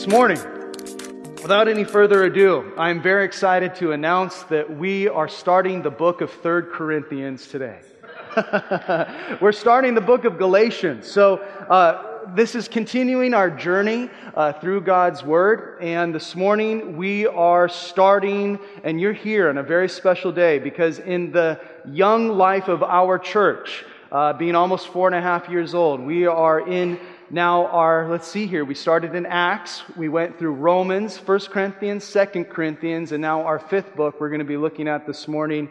This morning, without any further ado, I am very excited to announce that we are starting the book of Third Corinthians today. We're starting the book of Galatians. So, uh, this is continuing our journey uh, through God's Word. And this morning we are starting, and you're here on a very special day because in the young life of our church, uh, being almost four and a half years old, we are in now our, let's see here, we started in Acts, we went through Romans, 1 Corinthians, 2 Corinthians, and now our fifth book we're going to be looking at this morning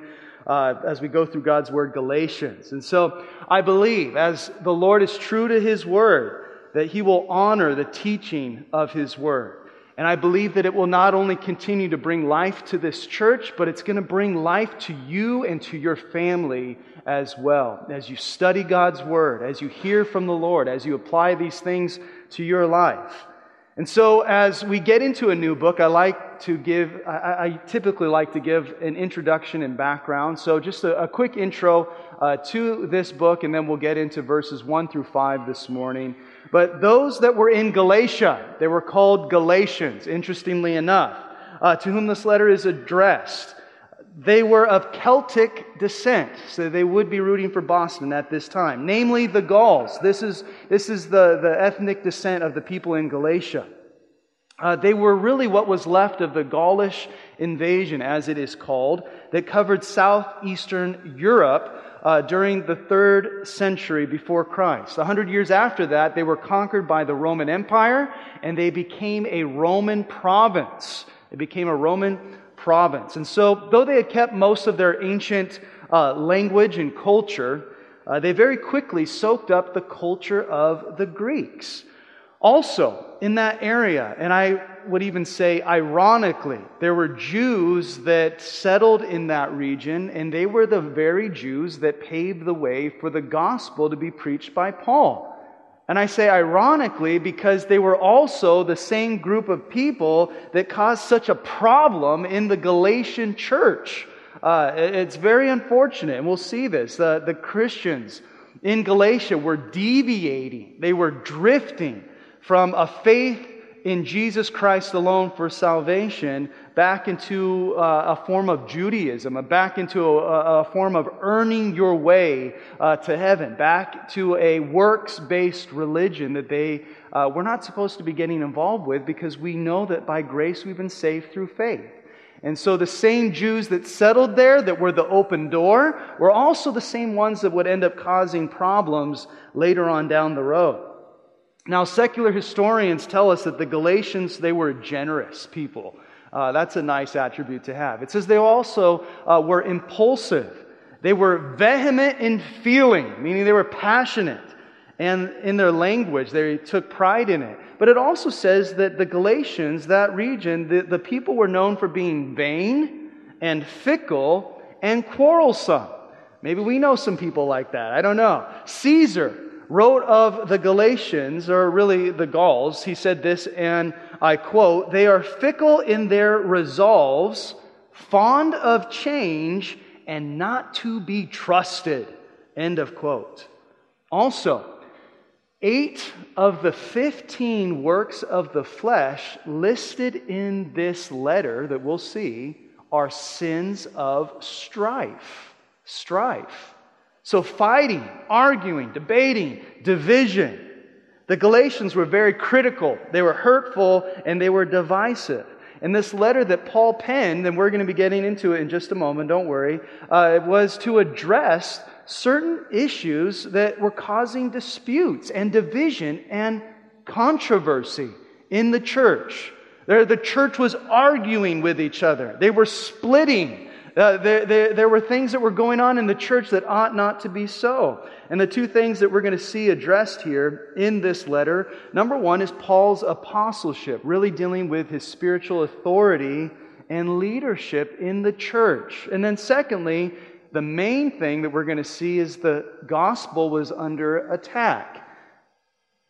uh, as we go through God's Word, Galatians. And so I believe, as the Lord is true to His Word, that He will honor the teaching of His Word. And I believe that it will not only continue to bring life to this church, but it's going to bring life to you and to your family as well. As you study God's Word, as you hear from the Lord, as you apply these things to your life. And so, as we get into a new book, I like to give, I, I typically like to give an introduction and background. So, just a, a quick intro uh, to this book, and then we'll get into verses 1 through 5 this morning. But those that were in Galatia, they were called Galatians, interestingly enough, uh, to whom this letter is addressed. They were of Celtic descent, so they would be rooting for Boston at this time, namely the Gauls. This is, this is the, the ethnic descent of the people in Galatia. Uh, they were really what was left of the Gaulish invasion, as it is called, that covered southeastern Europe uh, during the third century before Christ. A hundred years after that, they were conquered by the Roman Empire and they became a Roman province. They became a Roman province. And so, though they had kept most of their ancient uh, language and culture, uh, they very quickly soaked up the culture of the Greeks. Also, in that area, and I would even say ironically, there were Jews that settled in that region, and they were the very Jews that paved the way for the gospel to be preached by Paul. And I say ironically because they were also the same group of people that caused such a problem in the Galatian church. Uh, it's very unfortunate, and we'll see this. The, the Christians in Galatia were deviating, they were drifting from a faith in Jesus Christ alone for salvation back into uh, a form of Judaism, back into a, a form of earning your way uh, to heaven, back to a works based religion that they uh, were not supposed to be getting involved with because we know that by grace we've been saved through faith. And so the same Jews that settled there, that were the open door, were also the same ones that would end up causing problems later on down the road. Now, secular historians tell us that the Galatians, they were generous people. Uh, that's a nice attribute to have. It says they also uh, were impulsive. They were vehement in feeling, meaning they were passionate. And in their language, they took pride in it. But it also says that the Galatians, that region, the, the people were known for being vain and fickle and quarrelsome. Maybe we know some people like that. I don't know. Caesar wrote of the Galatians, or really the Gauls, he said this, and I quote, They are fickle in their resolves, fond of change, and not to be trusted. End of quote. Also, eight of the 15 works of the flesh listed in this letter that we'll see are sins of strife. Strife. So, fighting, arguing, debating, division. The Galatians were very critical, they were hurtful, and they were divisive. And this letter that Paul penned, and we're going to be getting into it in just a moment, don't worry, uh, was to address certain issues that were causing disputes and division and controversy in the church. The church was arguing with each other, they were splitting. Uh, there, there, there, were things that were going on in the church that ought not to be so. And the two things that we're going to see addressed here in this letter number one is Paul's apostleship, really dealing with his spiritual authority and leadership in the church. And then, secondly, the main thing that we're going to see is the gospel was under attack.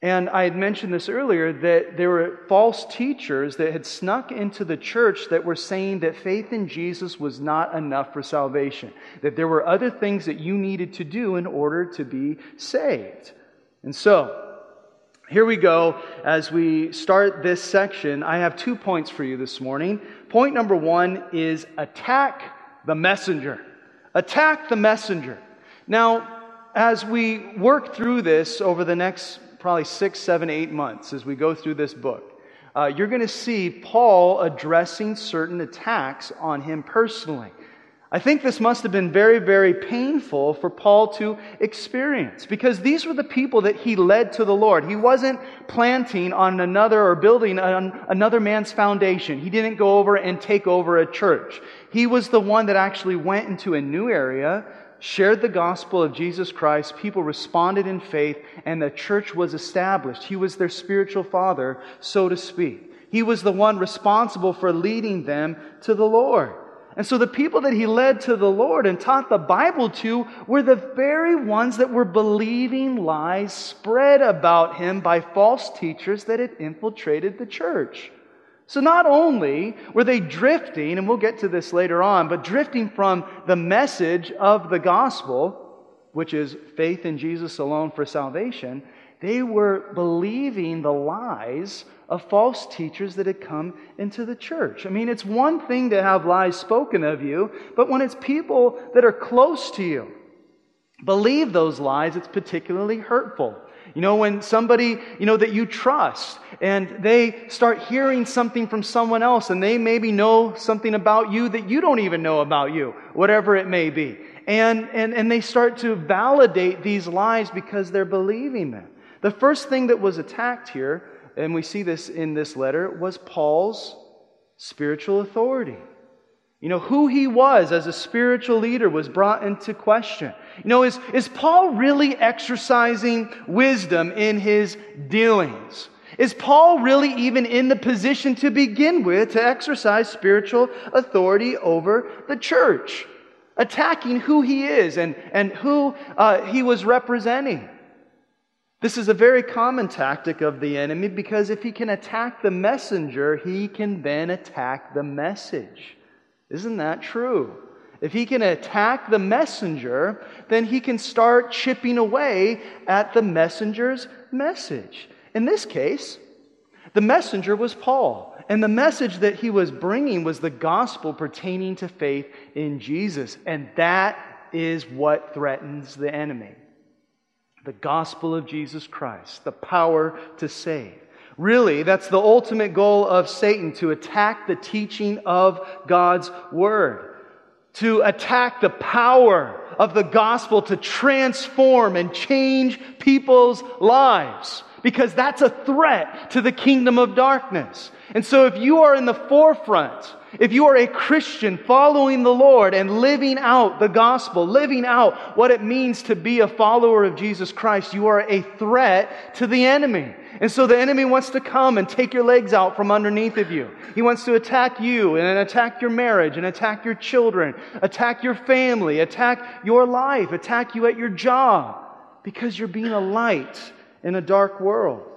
And I had mentioned this earlier that there were false teachers that had snuck into the church that were saying that faith in Jesus was not enough for salvation, that there were other things that you needed to do in order to be saved. And so, Here we go. As we start this section, I have two points for you this morning. Point number one is attack the messenger. Attack the messenger. Now, as we work through this over the next probably six, seven, eight months, as we go through this book, uh, you're going to see Paul addressing certain attacks on him personally. I think this must have been very, very painful for Paul to experience because these were the people that he led to the Lord. He wasn't planting on another or building on another man's foundation. He didn't go over and take over a church. He was the one that actually went into a new area, shared the gospel of Jesus Christ. People responded in faith and the church was established. He was their spiritual father, so to speak. He was the one responsible for leading them to the Lord. And so the people that he led to the Lord and taught the Bible to were the very ones that were believing lies spread about him by false teachers that had infiltrated the church. So not only were they drifting, and we'll get to this later on, but drifting from the message of the gospel, which is faith in Jesus alone for salvation, they were believing the lies of false teachers that had come into the church. I mean, it's one thing to have lies spoken of you, but when it's people that are close to you believe those lies, it's particularly hurtful. You know, when somebody, you know, that you trust and they start hearing something from someone else and they maybe know something about you that you don't even know about you, whatever it may be. And, and, and they start to validate these lies because they're believing them. The first thing that was attacked here and we see this in this letter, was Paul's spiritual authority. You know, who he was as a spiritual leader was brought into question. You know, is, is Paul really exercising wisdom in his dealings? Is Paul really even in the position to begin with to exercise spiritual authority over the church? Attacking who he is and, and who uh, he was representing. This is a very common tactic of the enemy because if he can attack the messenger, he can then attack the message. Isn't that true? If he can attack the messenger, then he can start chipping away at the messenger's message. In this case, the messenger was Paul, and the message that he was bringing was the gospel pertaining to faith in Jesus, and that is what threatens the enemy the gospel of Jesus Christ, the power to save. Really, that's the ultimate goal of Satan to attack the teaching of God's word, to attack the power of the gospel to transform and change people's lives, because that's a threat to the kingdom of darkness. And so, if you are in the forefront if you are a Christian following the Lord and living out the gospel, living out what it means to be a follower of Jesus Christ, you are a threat to the enemy. And so the enemy wants to come and take your legs out from underneath of you. He wants to attack you and attack your marriage and attack your children, attack your family, attack your life, attack you at your job because you're being a light in a dark world.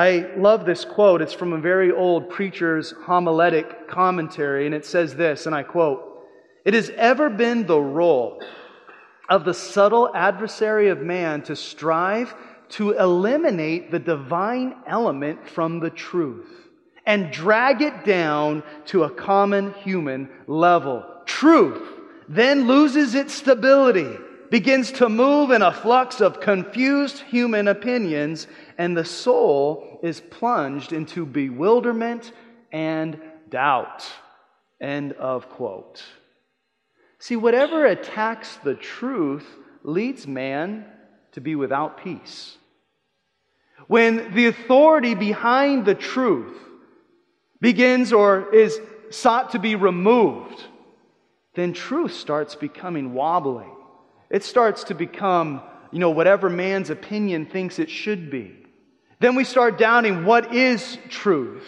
I love this quote. It's from a very old preacher's homiletic commentary, and it says this, and I quote It has ever been the role of the subtle adversary of man to strive to eliminate the divine element from the truth and drag it down to a common human level. Truth then loses its stability begins to move in a flux of confused human opinions, and the soul is plunged into bewilderment and doubt. End of quote. See, whatever attacks the truth leads man to be without peace. When the authority behind the truth begins or is sought to be removed, then truth starts becoming wobbly it starts to become, you know, whatever man's opinion thinks it should be. Then we start doubting what is truth.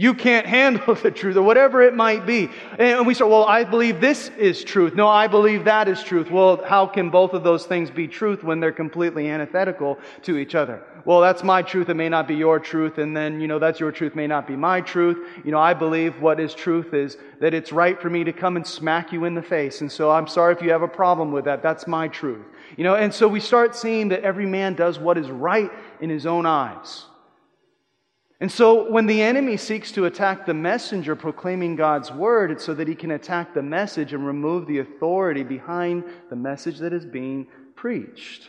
You can't handle the truth, or whatever it might be. And we start, well, I believe this is truth. No, I believe that is truth. Well, how can both of those things be truth when they're completely antithetical to each other? well, that's my truth, it may not be your truth, and then, you know, that's your truth, may not be my truth. You know, I believe what is truth is that it's right for me to come and smack you in the face. And so I'm sorry if you have a problem with that. That's my truth. You know, and so we start seeing that every man does what is right in his own eyes. And so when the enemy seeks to attack the messenger proclaiming God's word, it's so that he can attack the message and remove the authority behind the message that is being preached.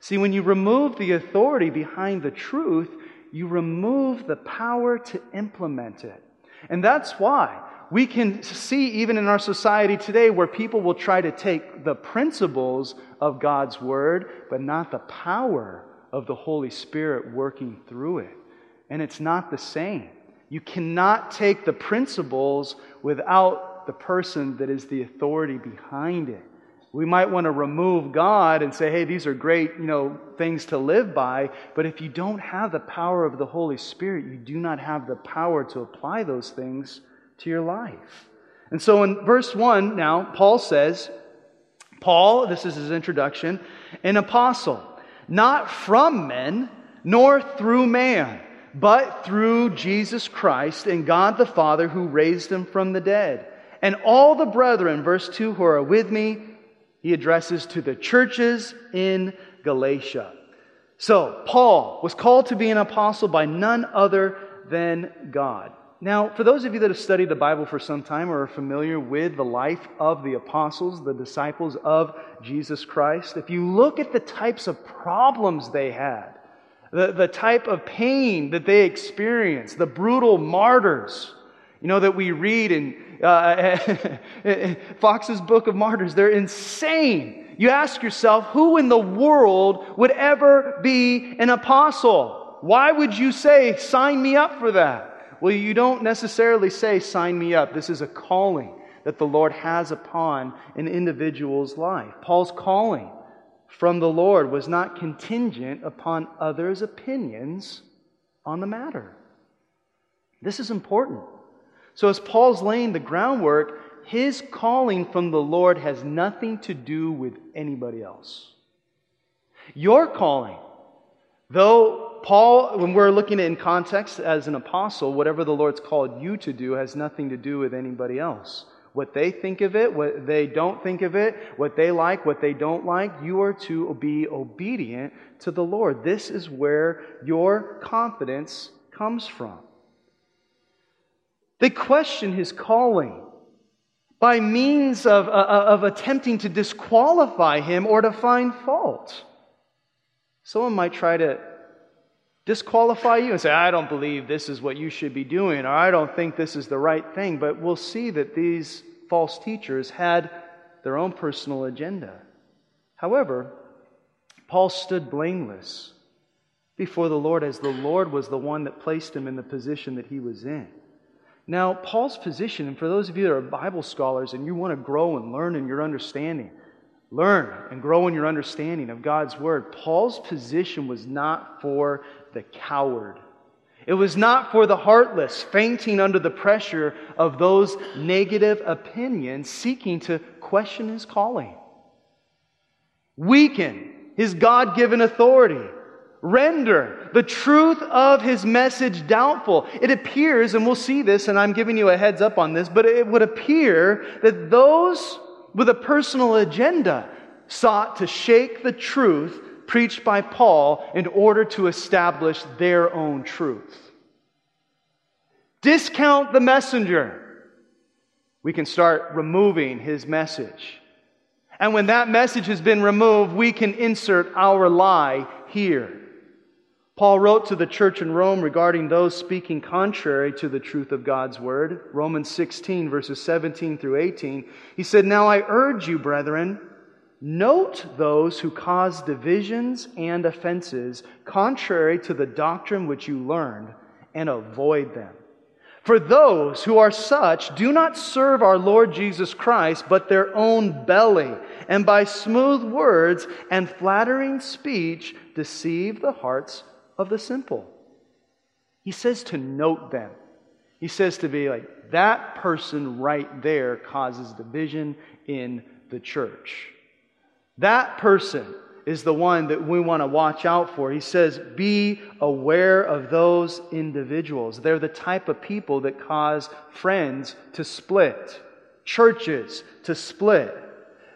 See, when you remove the authority behind the truth, you remove the power to implement it. And that's why we can see, even in our society today, where people will try to take the principles of God's Word, but not the power of the Holy Spirit working through it. And it's not the same. You cannot take the principles without the person that is the authority behind it. We might want to remove God and say, hey, these are great, you know, things to live by. But if you don't have the power of the Holy Spirit, you do not have the power to apply those things to your life. And so in verse 1 now, Paul says, Paul, this is his introduction, an apostle, not from men, nor through man, but through Jesus Christ and God the Father who raised him from the dead. And all the brethren, verse 2, who are with me, he addresses to the churches in Galatia. So, Paul was called to be an apostle by none other than God. Now, for those of you that have studied the Bible for some time or are familiar with the life of the apostles, the disciples of Jesus Christ, if you look at the types of problems they had, the, the type of pain that they experienced, the brutal martyrs, you know, that we read in uh, Fox's Book of Martyrs. They're insane. You ask yourself, who in the world would ever be an apostle? Why would you say, sign me up for that? Well, you don't necessarily say, sign me up. This is a calling that the Lord has upon an individual's life. Paul's calling from the Lord was not contingent upon others' opinions on the matter. This is important. So, as Paul's laying the groundwork, his calling from the Lord has nothing to do with anybody else. Your calling, though Paul, when we're looking at in context as an apostle, whatever the Lord's called you to do has nothing to do with anybody else. What they think of it, what they don't think of it, what they like, what they don't like, you are to be obedient to the Lord. This is where your confidence comes from. They question his calling by means of, uh, uh, of attempting to disqualify him or to find fault. Someone might try to disqualify you and say, I don't believe this is what you should be doing, or I don't think this is the right thing. But we'll see that these false teachers had their own personal agenda. However, Paul stood blameless before the Lord as the Lord was the one that placed him in the position that he was in. Now, Paul's position, and for those of you that are Bible scholars and you want to grow and learn in your understanding, learn and grow in your understanding of God's Word, Paul's position was not for the coward. It was not for the heartless, fainting under the pressure of those negative opinions, seeking to question his calling, weaken his God given authority render the truth of his message doubtful. It appears, and we'll see this, and I'm giving you a heads up on this, but it would appear that those with a personal agenda sought to shake the truth preached by Paul in order to establish their own truth. Discount the messenger. We can start removing his message. And when that message has been removed, we can insert our lie here. Paul wrote to the church in Rome regarding those speaking contrary to the truth of God's word. Romans 16, verses 17 through 18. He said, Now I urge you, brethren, note those who cause divisions and offenses contrary to the doctrine which you learned, and avoid them. For those who are such do not serve our Lord Jesus Christ, but their own belly, and by smooth words and flattering speech deceive the hearts of the simple. He says to note them. He says to be like, that person right there causes division in the church. That person is the one that we want to watch out for. He says, Be aware of those individuals. They're the type of people that cause friends to split, churches to split.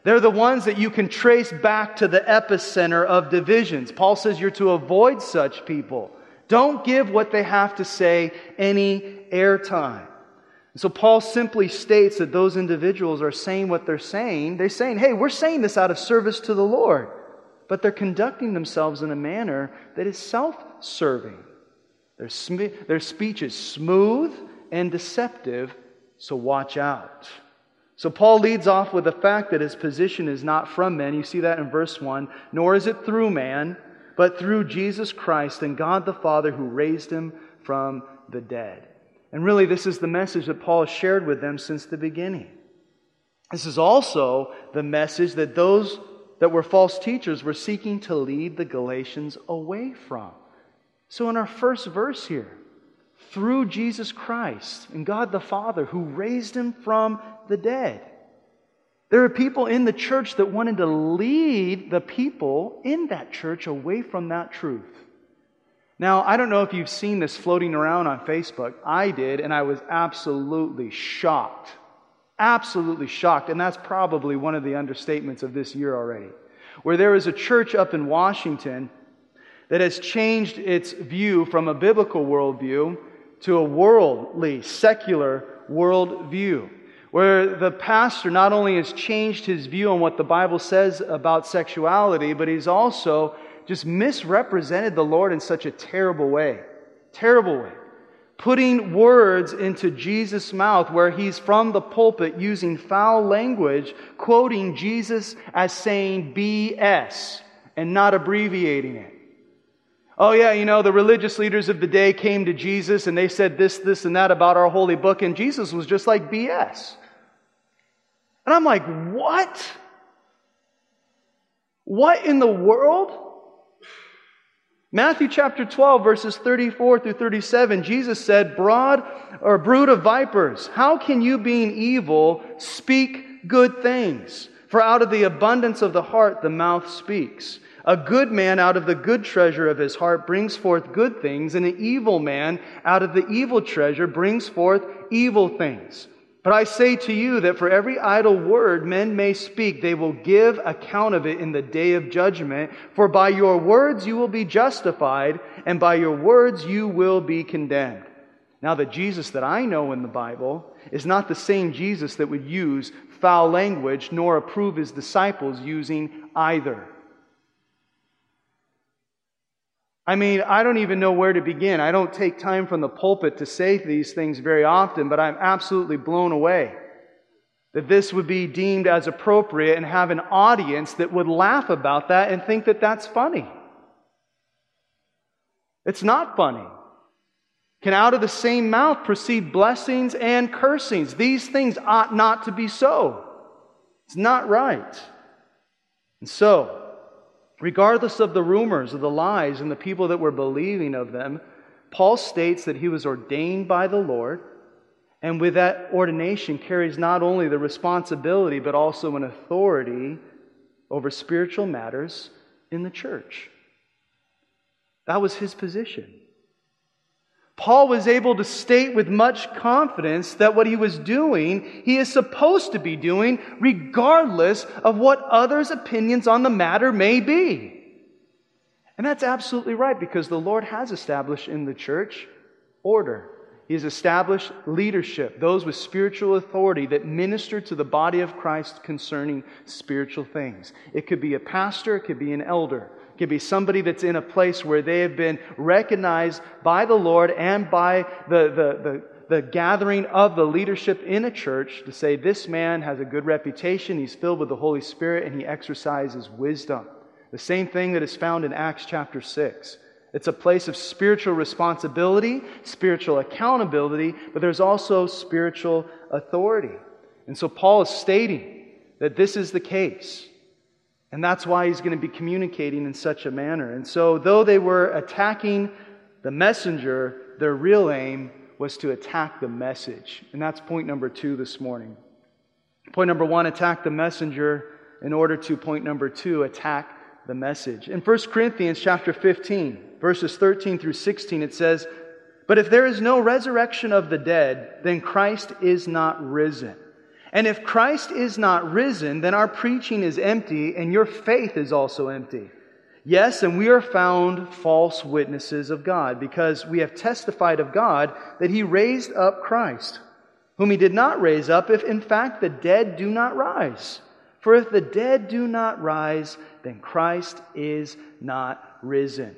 They're the ones that you can trace back to the epicenter of divisions. Paul says you're to avoid such people. Don't give what they have to say any airtime. So Paul simply states that those individuals are saying what they're saying. They're saying, hey, we're saying this out of service to the Lord but they're conducting themselves in a manner that is self serving. Their, sm- their speech is smooth and deceptive, so watch out. So Paul leads off with the fact that his position is not from men. You see that in verse 1. Nor is it through man, but through Jesus Christ and God the Father who raised him from the dead. And really, this is the message that Paul shared with them since the beginning. This is also the message that those that were false teachers were seeking to lead the Galatians away from. So, in our first verse here, through Jesus Christ and God the Father who raised him from the dead. There are people in the church that wanted to lead the people in that church away from that truth. Now, I don't know if you've seen this floating around on Facebook. I did, and I was absolutely shocked Absolutely shocked, and that's probably one of the understatements of this year already. Where there is a church up in Washington that has changed its view from a biblical worldview to a worldly, secular worldview. Where the pastor not only has changed his view on what the Bible says about sexuality, but he's also just misrepresented the Lord in such a terrible way. Terrible way putting words into Jesus' mouth where he's from the pulpit using foul language, quoting Jesus as saying BS and not abbreviating it. Oh, yeah, you know, the religious leaders of the day came to Jesus and they said this, this, and that about our holy book, and Jesus was just like BS. And I'm like, what? What in the world? Matthew chapter 12, verses 34 through 37, Jesus said, Broad or brood of vipers, how can you, being evil, speak good things? For out of the abundance of the heart the mouth speaks. A good man out of the good treasure of his heart brings forth good things, and an evil man out of the evil treasure brings forth evil things. But I say to you that for every idle word men may speak, they will give account of it in the day of judgment. For by your words you will be justified, and by your words you will be condemned. Now, the Jesus that I know in the Bible is not the same Jesus that would use foul language, nor approve his disciples using either. I mean, I don't even know where to begin. I don't take time from the pulpit to say these things very often, but I'm absolutely blown away that this would be deemed as appropriate and have an audience that would laugh about that and think that that's funny. It's not funny. Can out of the same mouth proceed blessings and cursings? These things ought not to be so. It's not right. And so, Regardless of the rumors, of the lies, and the people that were believing of them, Paul states that he was ordained by the Lord, and with that ordination carries not only the responsibility, but also an authority over spiritual matters in the church. That was his position. Paul was able to state with much confidence that what he was doing, he is supposed to be doing, regardless of what others' opinions on the matter may be. And that's absolutely right because the Lord has established in the church order. He has established leadership, those with spiritual authority that minister to the body of Christ concerning spiritual things. It could be a pastor, it could be an elder. It could be somebody that's in a place where they have been recognized by the Lord and by the, the, the, the gathering of the leadership in a church to say, this man has a good reputation, he's filled with the Holy Spirit, and he exercises wisdom. The same thing that is found in Acts chapter 6. It's a place of spiritual responsibility, spiritual accountability, but there's also spiritual authority. And so Paul is stating that this is the case. And that's why he's going to be communicating in such a manner. And so, though they were attacking the messenger, their real aim was to attack the message. And that's point number two this morning. Point number one attack the messenger in order to, point number two, attack the message. In 1 Corinthians chapter 15, verses 13 through 16, it says, But if there is no resurrection of the dead, then Christ is not risen. And if Christ is not risen, then our preaching is empty, and your faith is also empty. Yes, and we are found false witnesses of God, because we have testified of God that He raised up Christ, whom He did not raise up, if in fact the dead do not rise. For if the dead do not rise, then Christ is not risen.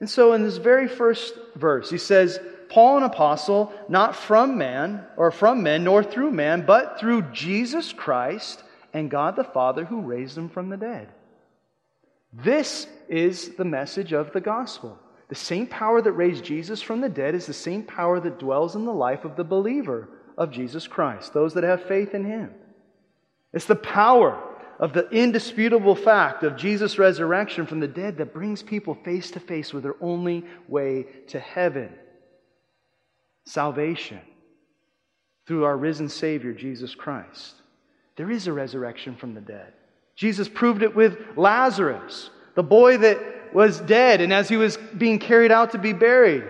And so in this very first verse, he says, Paul, an apostle, not from man or from men, nor through man, but through Jesus Christ and God the Father who raised him from the dead. This is the message of the gospel. The same power that raised Jesus from the dead is the same power that dwells in the life of the believer of Jesus Christ, those that have faith in him. It's the power of the indisputable fact of Jesus' resurrection from the dead that brings people face to face with their only way to heaven salvation through our risen Savior, Jesus Christ. There is a resurrection from the dead. Jesus proved it with Lazarus, the boy that was dead, and as he was being carried out to be buried,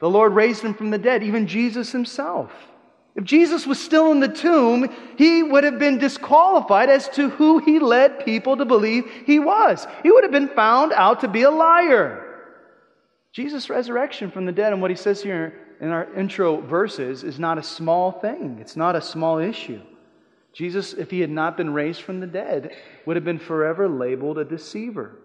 the Lord raised him from the dead, even Jesus himself. If Jesus was still in the tomb, he would have been disqualified as to who he led people to believe he was. He would have been found out to be a liar. Jesus' resurrection from the dead, and what he says here in our intro verses, is not a small thing. It's not a small issue. Jesus, if he had not been raised from the dead, would have been forever labeled a deceiver.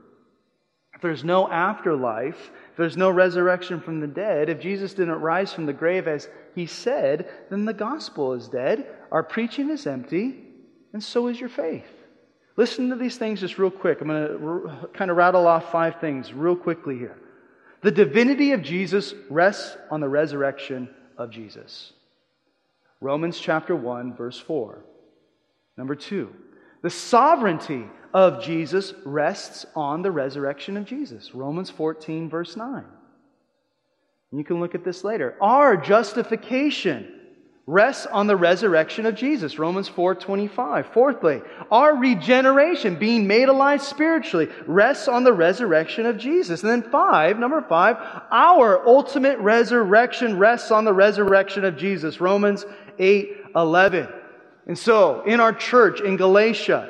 If there's no afterlife, if there's no resurrection from the dead, if Jesus didn't rise from the grave as he said, then the gospel is dead, our preaching is empty, and so is your faith. Listen to these things just real quick. I'm going to kind of rattle off five things real quickly here. The divinity of Jesus rests on the resurrection of Jesus. Romans chapter 1, verse 4. Number two, the sovereignty of Jesus rests on the resurrection of Jesus. Romans 14, verse 9. You can look at this later. Our justification rests on the resurrection of Jesus. Romans 4:25. Fourthly, our regeneration, being made alive spiritually, rests on the resurrection of Jesus. And then 5, number 5, our ultimate resurrection rests on the resurrection of Jesus. Romans 8:11. And so, in our church in Galatia,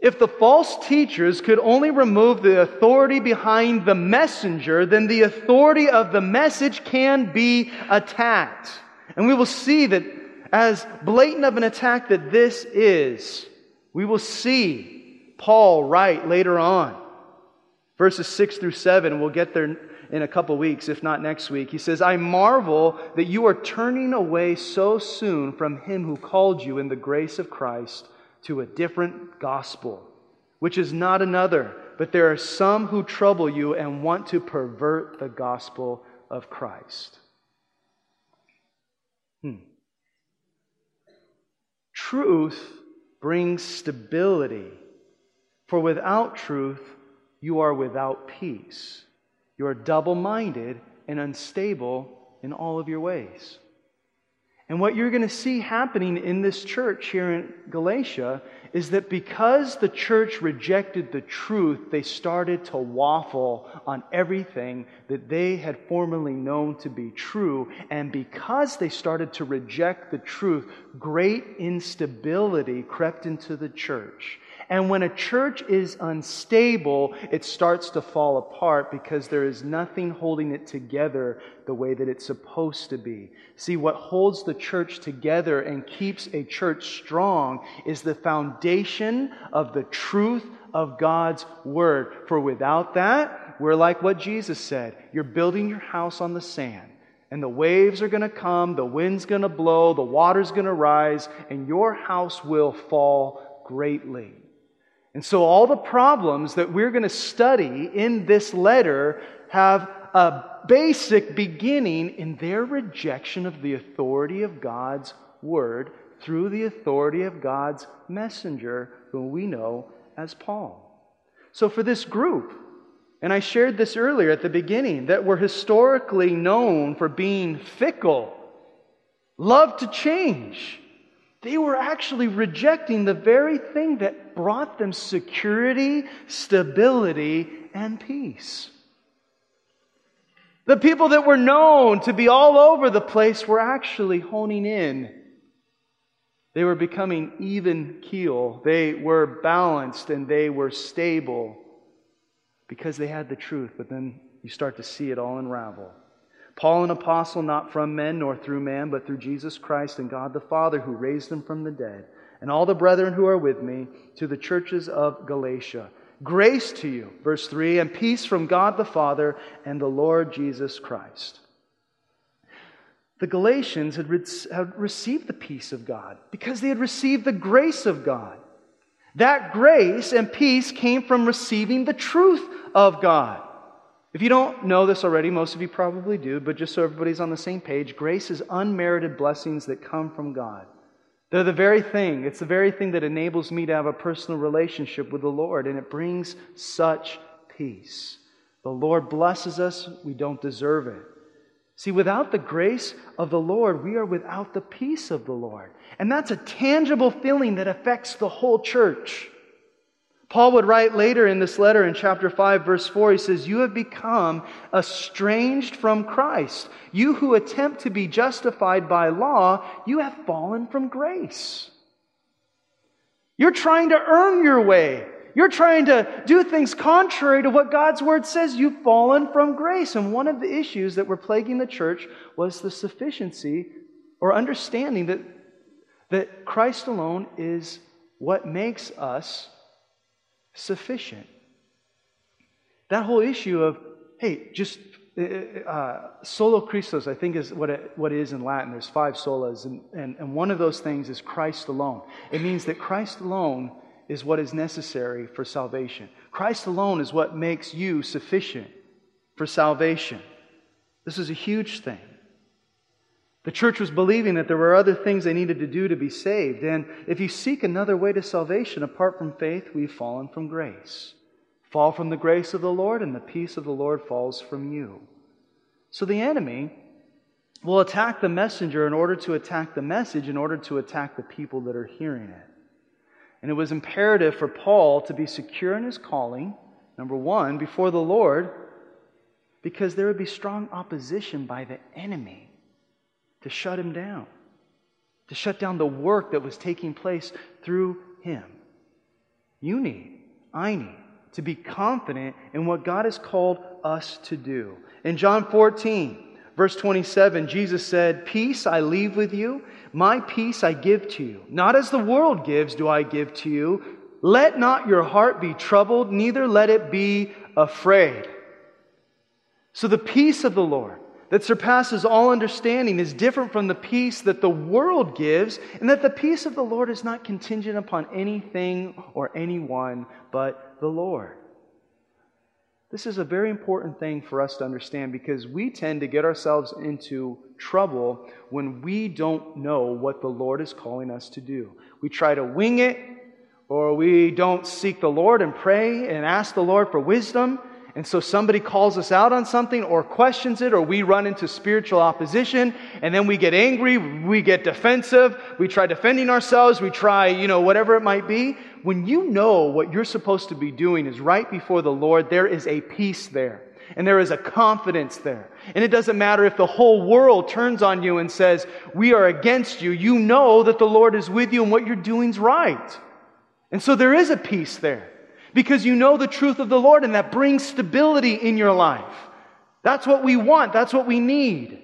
if the false teachers could only remove the authority behind the messenger, then the authority of the message can be attacked. And we will see that as blatant of an attack that this is, we will see Paul write later on, verses 6 through 7. We'll get there in a couple weeks, if not next week. He says, I marvel that you are turning away so soon from him who called you in the grace of Christ to a different gospel, which is not another, but there are some who trouble you and want to pervert the gospel of Christ. Truth brings stability, for without truth, you are without peace. You are double minded and unstable in all of your ways. And what you're going to see happening in this church here in Galatia is that because the church rejected the truth, they started to waffle on everything that they had formerly known to be true. And because they started to reject the truth, great instability crept into the church. And when a church is unstable, it starts to fall apart because there is nothing holding it together the way that it's supposed to be. See, what holds the church together and keeps a church strong is the foundation of the truth of God's Word. For without that, we're like what Jesus said you're building your house on the sand. And the waves are going to come, the wind's going to blow, the water's going to rise, and your house will fall greatly. And so, all the problems that we're going to study in this letter have a basic beginning in their rejection of the authority of God's word through the authority of God's messenger, whom we know as Paul. So, for this group, and I shared this earlier at the beginning, that were historically known for being fickle, love to change, They were actually rejecting the very thing that brought them security, stability, and peace. The people that were known to be all over the place were actually honing in. They were becoming even keel. They were balanced and they were stable because they had the truth. But then you start to see it all unravel. Paul, an apostle, not from men nor through man, but through Jesus Christ and God the Father who raised him from the dead, and all the brethren who are with me, to the churches of Galatia. Grace to you, verse 3, and peace from God the Father and the Lord Jesus Christ. The Galatians had, re- had received the peace of God because they had received the grace of God. That grace and peace came from receiving the truth of God. If you don't know this already, most of you probably do, but just so everybody's on the same page, grace is unmerited blessings that come from God. They're the very thing, it's the very thing that enables me to have a personal relationship with the Lord, and it brings such peace. The Lord blesses us, we don't deserve it. See, without the grace of the Lord, we are without the peace of the Lord. And that's a tangible feeling that affects the whole church. Paul would write later in this letter in chapter 5, verse 4, he says, You have become estranged from Christ. You who attempt to be justified by law, you have fallen from grace. You're trying to earn your way. You're trying to do things contrary to what God's word says. You've fallen from grace. And one of the issues that were plaguing the church was the sufficiency or understanding that, that Christ alone is what makes us sufficient. That whole issue of, hey, just uh, uh, solo Christos, I think is what it, what it is in Latin. There's five solas, and, and, and one of those things is Christ alone. It means that Christ alone is what is necessary for salvation. Christ alone is what makes you sufficient for salvation. This is a huge thing. The church was believing that there were other things they needed to do to be saved. And if you seek another way to salvation apart from faith, we've fallen from grace. Fall from the grace of the Lord, and the peace of the Lord falls from you. So the enemy will attack the messenger in order to attack the message, in order to attack the people that are hearing it. And it was imperative for Paul to be secure in his calling, number one, before the Lord, because there would be strong opposition by the enemy to shut him down, to shut down the work that was taking place through him. You need, I need, to be confident in what God has called us to do. In John 14, verse 27, Jesus said, Peace I leave with you, my peace I give to you. Not as the world gives, do I give to you. Let not your heart be troubled, neither let it be afraid. So the peace of the Lord that surpasses all understanding is different from the peace that the world gives, and that the peace of the Lord is not contingent upon anything or anyone but the Lord. This is a very important thing for us to understand because we tend to get ourselves into trouble when we don't know what the Lord is calling us to do. We try to wing it, or we don't seek the Lord and pray and ask the Lord for wisdom. And so somebody calls us out on something or questions it, or we run into spiritual opposition, and then we get angry, we get defensive, we try defending ourselves, we try, you know, whatever it might be. When you know what you're supposed to be doing is right before the Lord, there is a peace there. And there is a confidence there. And it doesn't matter if the whole world turns on you and says, We are against you. You know that the Lord is with you and what you're doing is right. And so there is a peace there because you know the truth of the Lord and that brings stability in your life. That's what we want. That's what we need.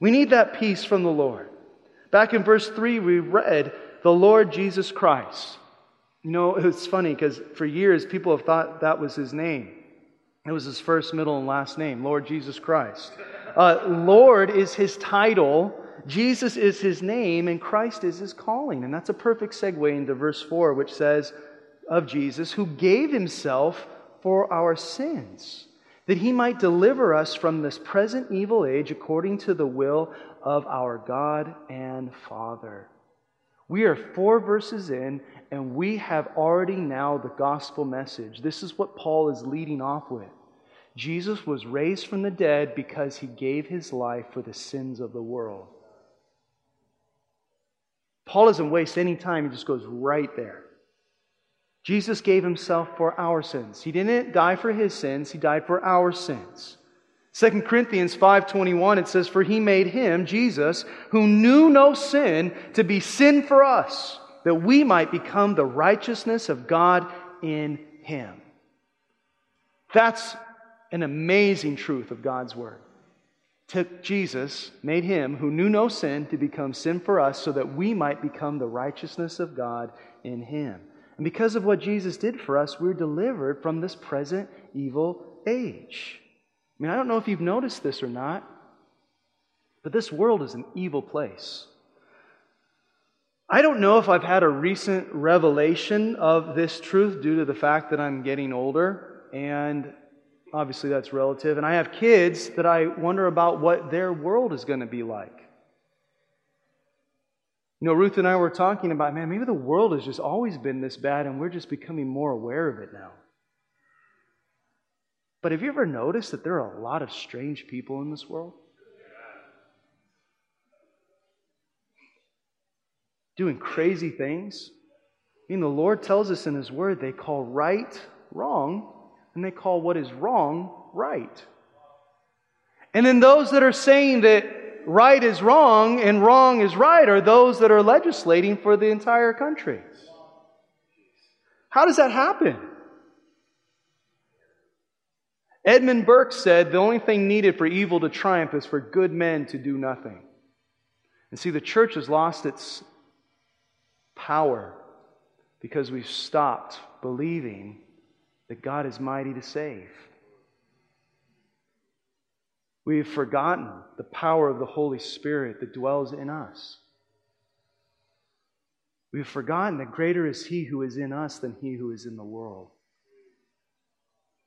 We need that peace from the Lord. Back in verse 3, we read the Lord Jesus Christ. You know, it's funny because for years people have thought that was his name. It was his first, middle, and last name, Lord Jesus Christ. Uh, Lord is his title, Jesus is his name, and Christ is his calling. And that's a perfect segue into verse 4, which says, of Jesus, who gave himself for our sins, that he might deliver us from this present evil age according to the will of our God and Father. We are four verses in, and we have already now the gospel message. This is what Paul is leading off with. Jesus was raised from the dead because he gave his life for the sins of the world. Paul doesn't waste any time, he just goes right there. Jesus gave himself for our sins. He didn't die for his sins, he died for our sins. 2 Corinthians 5:21 it says for he made him Jesus who knew no sin to be sin for us that we might become the righteousness of God in him. That's an amazing truth of God's word. Took Jesus, made him who knew no sin to become sin for us so that we might become the righteousness of God in him. And because of what Jesus did for us, we're delivered from this present evil age. I mean, I don't know if you've noticed this or not, but this world is an evil place. I don't know if I've had a recent revelation of this truth due to the fact that I'm getting older, and obviously that's relative. And I have kids that I wonder about what their world is going to be like. You know, Ruth and I were talking about, man, maybe the world has just always been this bad and we're just becoming more aware of it now. But have you ever noticed that there are a lot of strange people in this world? Doing crazy things. I mean, the Lord tells us in His Word they call right wrong and they call what is wrong right. And then those that are saying that right is wrong and wrong is right are those that are legislating for the entire country. How does that happen? Edmund Burke said the only thing needed for evil to triumph is for good men to do nothing. And see, the church has lost its power because we've stopped believing that God is mighty to save. We've forgotten the power of the Holy Spirit that dwells in us. We've forgotten that greater is He who is in us than He who is in the world.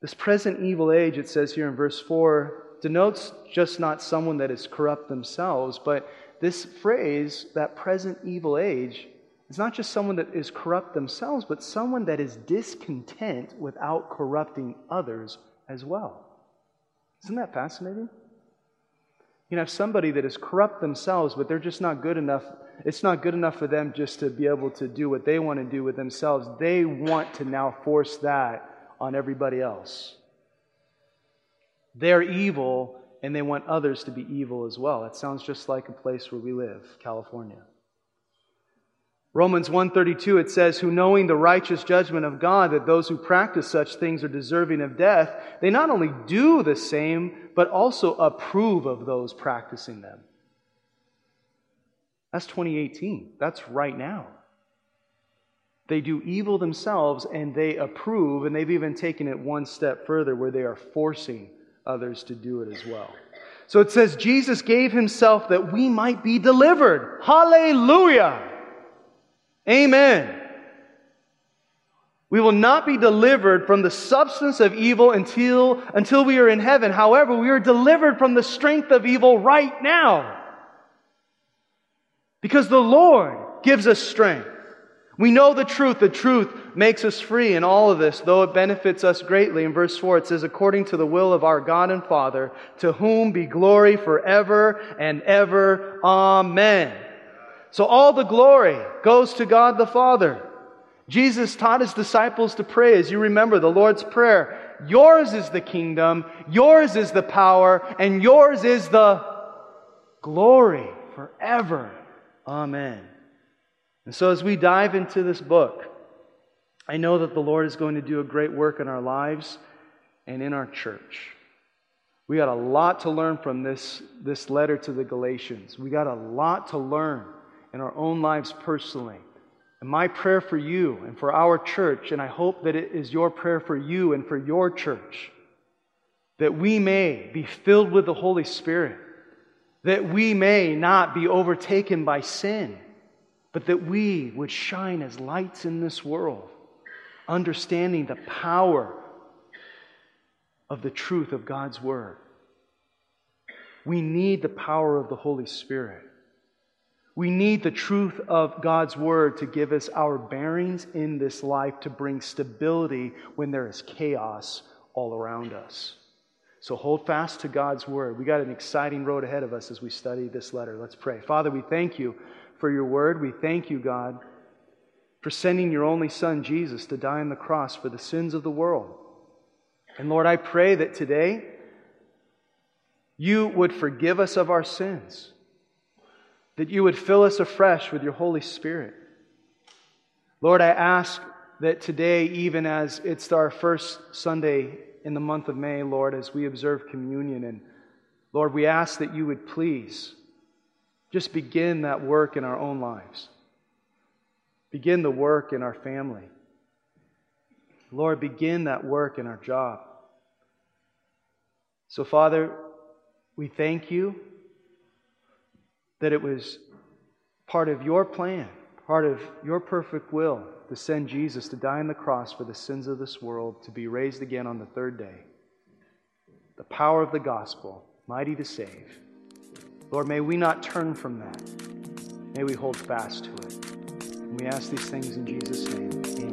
This present evil age, it says here in verse 4, denotes just not someone that is corrupt themselves, but this phrase, that present evil age, is not just someone that is corrupt themselves, but someone that is discontent without corrupting others as well. Isn't that fascinating? You have somebody that is corrupt themselves, but they're just not good enough. It's not good enough for them just to be able to do what they want to do with themselves. They want to now force that on everybody else. They're evil, and they want others to be evil as well. That sounds just like a place where we live, California. Romans 132 it says who knowing the righteous judgment of God that those who practice such things are deserving of death they not only do the same but also approve of those practicing them. That's 2018. That's right now. They do evil themselves and they approve and they've even taken it one step further where they are forcing others to do it as well. So it says Jesus gave himself that we might be delivered. Hallelujah. Amen. We will not be delivered from the substance of evil until, until we are in heaven. However, we are delivered from the strength of evil right now. Because the Lord gives us strength. We know the truth. The truth makes us free in all of this, though it benefits us greatly. In verse 4, it says, according to the will of our God and Father, to whom be glory forever and ever. Amen. So all the glory goes to God the Father. Jesus taught his disciples to pray, as you remember the Lord's Prayer. Yours is the kingdom, yours is the power, and yours is the glory forever. Amen. And so as we dive into this book, I know that the Lord is going to do a great work in our lives and in our church. We got a lot to learn from this, this letter to the Galatians. We got a lot to learn in our own lives personally. And my prayer for you and for our church, and I hope that it is your prayer for you and for your church, that we may be filled with the Holy Spirit, that we may not be overtaken by sin, but that we would shine as lights in this world, understanding the power of the truth of God's Word. We need the power of the Holy Spirit. We need the truth of God's word to give us our bearings in this life to bring stability when there is chaos all around us. So hold fast to God's word. We got an exciting road ahead of us as we study this letter. Let's pray. Father, we thank you for your word. We thank you, God, for sending your only Son, Jesus, to die on the cross for the sins of the world. And Lord, I pray that today you would forgive us of our sins, that you would fill us afresh with your Holy Spirit. Lord, I ask that today, even as it's our first Sunday in the month of May, Lord, as we observe communion, and Lord, we ask that you would please just begin that work in our own lives. Begin the work in our family. Lord, begin that work in our job. So, Father, we thank you that it was part of your plan, part of your perfect will to send Jesus to die on the cross for the sins of this world, to be raised again on the third day. The power of the gospel, mighty to save. Lord, may we not turn from that. May we hold fast to it. And we ask these things in Jesus' name. Amen.